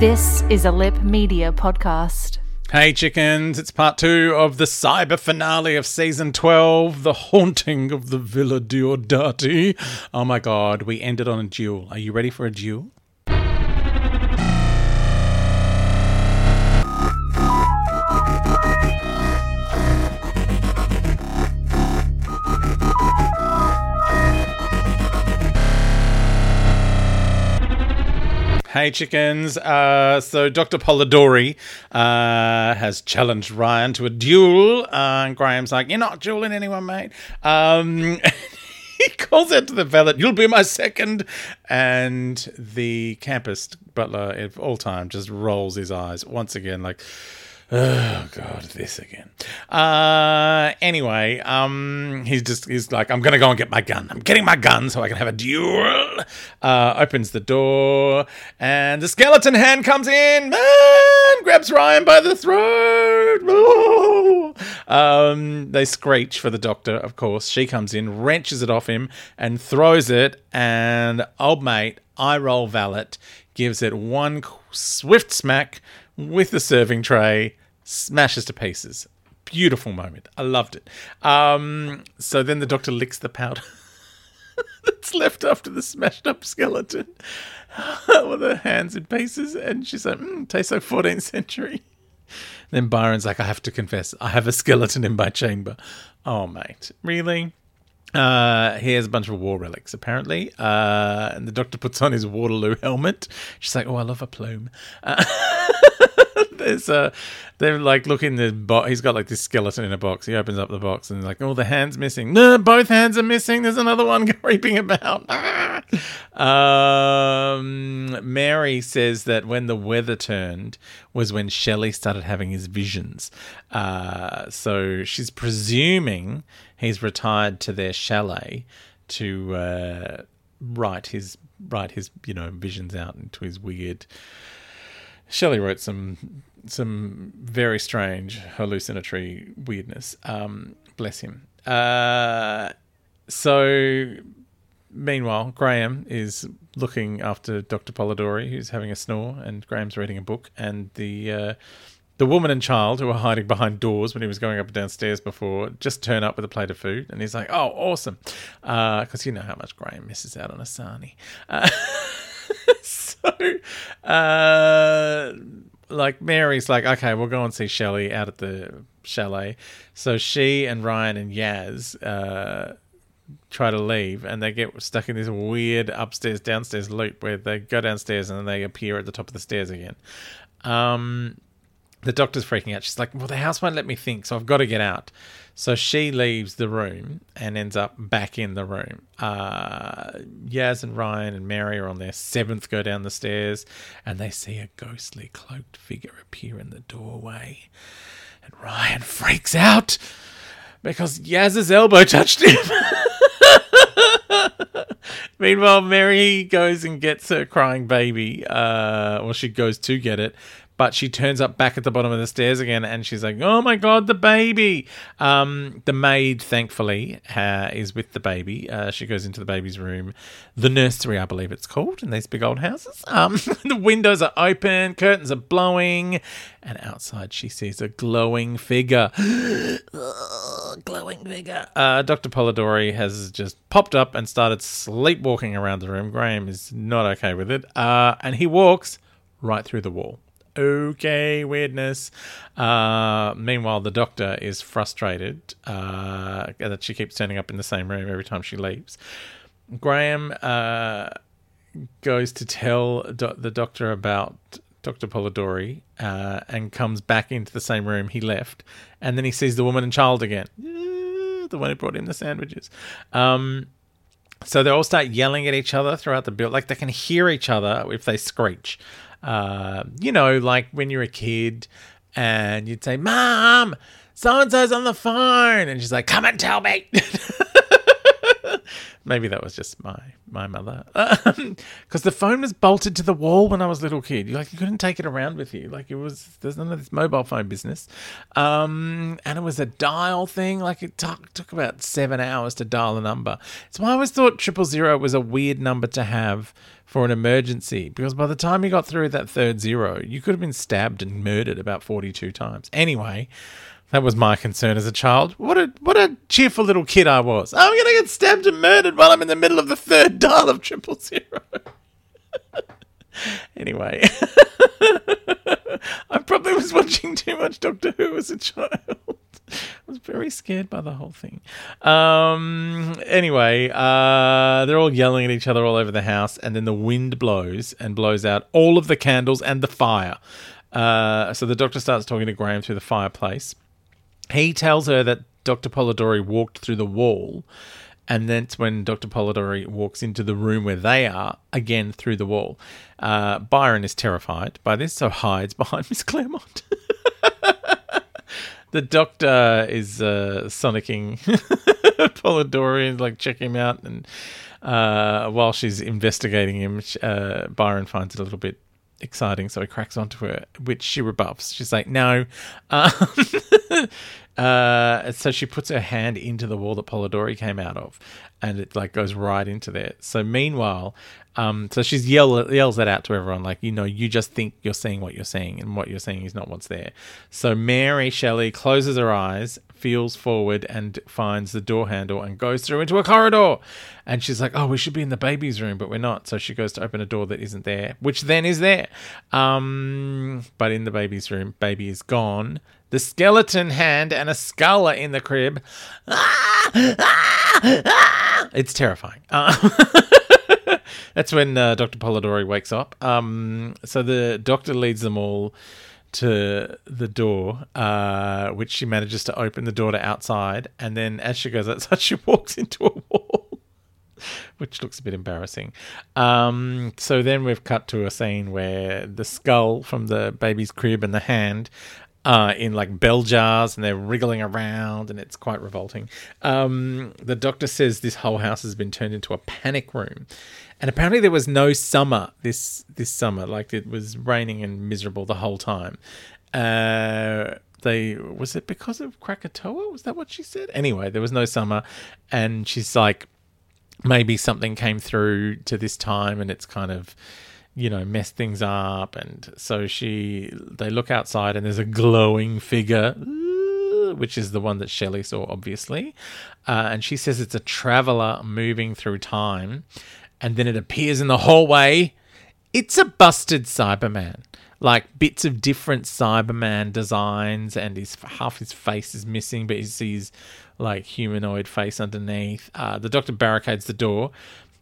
This is a Lip Media podcast. Hey chickens, it's part two of the cyber finale of season 12, The Haunting of the Villa Diodati. Oh my god, we ended on a duel. Are you ready for a duel? Hey chickens. Uh, so Dr. Polidori uh, has challenged Ryan to a duel. Uh, and Graham's like, You're not dueling anyone, mate. Um, he calls out to the valet, You'll be my second. And the campus butler of all time just rolls his eyes once again, like, Oh god, this again. Uh anyway, um he's just he's like, I'm gonna go and get my gun. I'm getting my gun so I can have a duel. Uh opens the door and the skeleton hand comes in Man, grabs Ryan by the throat. Um they screech for the doctor, of course. She comes in, wrenches it off him, and throws it, and old mate, eye roll valet, gives it one swift smack with the serving tray, smashes to pieces. Beautiful moment. I loved it. Um, so then the doctor licks the powder that's left after the smashed up skeleton with her hands in pieces, and she's like, mm, tastes like 14th century. Then Byron's like, I have to confess, I have a skeleton in my chamber. Oh, mate. Really? Uh, he has a bunch of war relics, apparently. Uh, and the doctor puts on his Waterloo helmet. She's like, Oh, I love a plume. Uh, there's a, they're like, look in the box. He's got like this skeleton in a box. He opens up the box and like, oh, the hand's missing. No, both hands are missing. There's another one creeping about. um, Mary says that when the weather turned was when Shelley started having his visions. Uh, so she's presuming he's retired to their chalet to uh, write his write his you know visions out into his weird. Shelley wrote some some very strange hallucinatory weirdness. Um, bless him. Uh, so, meanwhile, Graham is looking after Dr. Polidori, who's having a snore, and Graham's reading a book, and the uh, the woman and child who were hiding behind doors when he was going up and downstairs before just turn up with a plate of food, and he's like, "Oh, awesome," because uh, you know how much Graham misses out on a sarnie. Uh, so, uh, like Mary's like, okay, we'll go and see Shelley out at the chalet. So she and Ryan and Yaz uh, try to leave, and they get stuck in this weird upstairs downstairs loop where they go downstairs and then they appear at the top of the stairs again. Um, the doctor's freaking out. She's like, "Well, the house won't let me think, so I've got to get out." So she leaves the room and ends up back in the room. Uh, Yaz and Ryan and Mary are on their seventh go down the stairs, and they see a ghostly cloaked figure appear in the doorway. And Ryan freaks out because Yaz's elbow touched him. Meanwhile, Mary goes and gets her crying baby. Uh, well, she goes to get it, but she turns up back at the bottom of the stairs again and she's like, oh my God, the baby. Um, the maid, thankfully, uh, is with the baby. Uh, she goes into the baby's room, the nursery, I believe it's called, in these big old houses. Um, the windows are open, curtains are blowing, and outside she sees a glowing figure. glowing figure. Uh, Dr. Polidori has just popped up and started sleepwalking around the room. Graham is not okay with it. Uh, and he walks right through the wall okay, weirdness. Uh, meanwhile, the doctor is frustrated uh, that she keeps turning up in the same room every time she leaves. Graham uh, goes to tell do- the doctor about Dr. Polidori uh, and comes back into the same room he left. And then he sees the woman and child again. The one who brought in the sandwiches. Um, so they all start yelling at each other throughout the build. Like they can hear each other if they screech. Uh, you know, like when you're a kid and you'd say, Mom, so and so's on the phone. And she's like, Come and tell me. Maybe that was just my my mother, because um, the phone was bolted to the wall when I was a little kid. You like you couldn't take it around with you. Like it was there's none of this mobile phone business, um, and it was a dial thing. Like it t- took about seven hours to dial a number. So I always thought triple zero was a weird number to have for an emergency because by the time you got through that third zero, you could have been stabbed and murdered about forty two times. Anyway. That was my concern as a child. What a what a cheerful little kid I was. I'm gonna get stabbed and murdered while I'm in the middle of the third dial of triple zero. anyway, I probably was watching too much Doctor Who as a child. I was very scared by the whole thing. Um, anyway, uh, they're all yelling at each other all over the house, and then the wind blows and blows out all of the candles and the fire. Uh, so the doctor starts talking to Graham through the fireplace. He tells her that Dr. Polidori walked through the wall, and that's when Dr. Polidori walks into the room where they are, again through the wall. Uh, Byron is terrified by this, so hides behind Miss Clairmont. the doctor is uh, sonicking Polidori and like checking him out, and uh, while she's investigating him, uh, Byron finds it a little bit exciting, so he cracks onto her, which she rebuffs. She's like, "No." Um, uh, so she puts her hand into the wall that Polidori came out of, and it like goes right into there. So meanwhile, um, so she's yell yells that out to everyone, like you know, you just think you're seeing what you're seeing, and what you're seeing is not what's there. So Mary Shelley closes her eyes, feels forward, and finds the door handle and goes through into a corridor. And she's like, "Oh, we should be in the baby's room, but we're not." So she goes to open a door that isn't there, which then is there. Um, but in the baby's room, baby is gone. The skeleton hand and a skull are in the crib. It's terrifying. Uh, that's when uh, Dr. Polidori wakes up. Um, so the doctor leads them all to the door, uh, which she manages to open the door to outside. And then as she goes outside, she walks into a wall. Which looks a bit embarrassing. Um, so then we've cut to a scene where the skull from the baby's crib and the hand uh, in like bell jars and they're wriggling around and it's quite revolting. Um, the doctor says this whole house has been turned into a panic room. And apparently there was no summer this this summer. Like it was raining and miserable the whole time. Uh, they was it because of Krakatoa? Was that what she said? Anyway, there was no summer, and she's like, maybe something came through to this time, and it's kind of you know, mess things up. And so she, they look outside and there's a glowing figure, which is the one that Shelley saw, obviously. Uh, and she says it's a traveler moving through time. And then it appears in the hallway. It's a busted Cyberman. Like bits of different Cyberman designs, and his half his face is missing, but he sees like humanoid face underneath. Uh, the doctor barricades the door,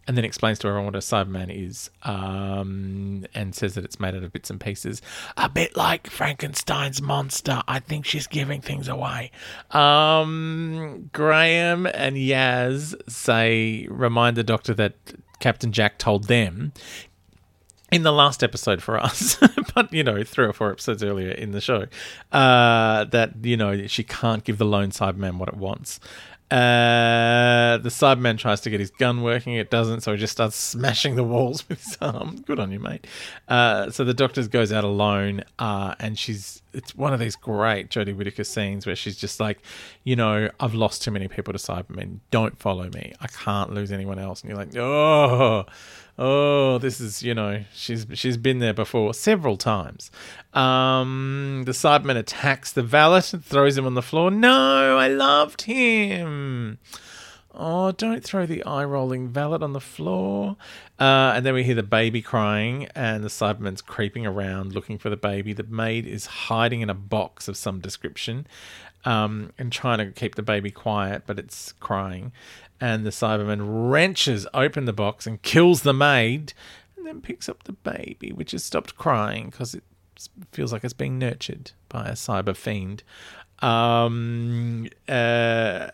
and then explains to everyone what a Cyberman is, um, and says that it's made out of bits and pieces, a bit like Frankenstein's monster. I think she's giving things away. Um, Graham and Yaz say remind the Doctor that Captain Jack told them in the last episode for us, but you know, three or four episodes earlier in the show, uh, that you know she can't give the lone Cyberman what it wants. Uh, the Cyberman tries to get his gun working. It doesn't, so he just starts smashing the walls with his arm. Good on you, mate. Uh, so the doctor goes out alone, uh, and she's. It's one of these great Jodie Whittaker scenes where she's just like, you know, I've lost too many people to Cybermen. Don't follow me. I can't lose anyone else. And you're like, oh, oh, this is, you know, she's she's been there before several times. Um, the Cyberman attacks the valet and throws him on the floor. No, I loved him. Oh, don't throw the eye rolling valet on the floor. Uh, and then we hear the baby crying, and the Cyberman's creeping around looking for the baby. The maid is hiding in a box of some description um, and trying to keep the baby quiet, but it's crying. And the Cyberman wrenches open the box and kills the maid, and then picks up the baby, which has stopped crying because it feels like it's being nurtured by a cyber fiend. Um, uh,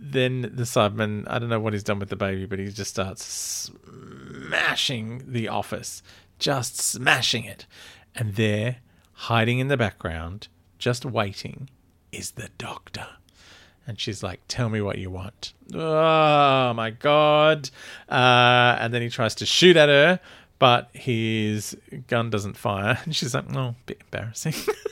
then the Cyberman, I don't know what he's done with the baby, but he just starts smashing the office, just smashing it. And there, hiding in the background, just waiting, is the doctor. And she's like, Tell me what you want. Oh my God. Uh, and then he tries to shoot at her, but his gun doesn't fire. And she's like, Oh, bit embarrassing.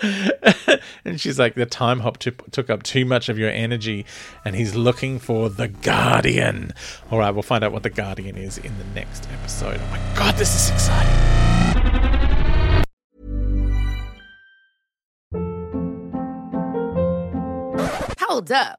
and she's like, the time hop t- took up too much of your energy, and he's looking for the Guardian. All right, we'll find out what the Guardian is in the next episode. Oh my god, this is exciting! Hold up.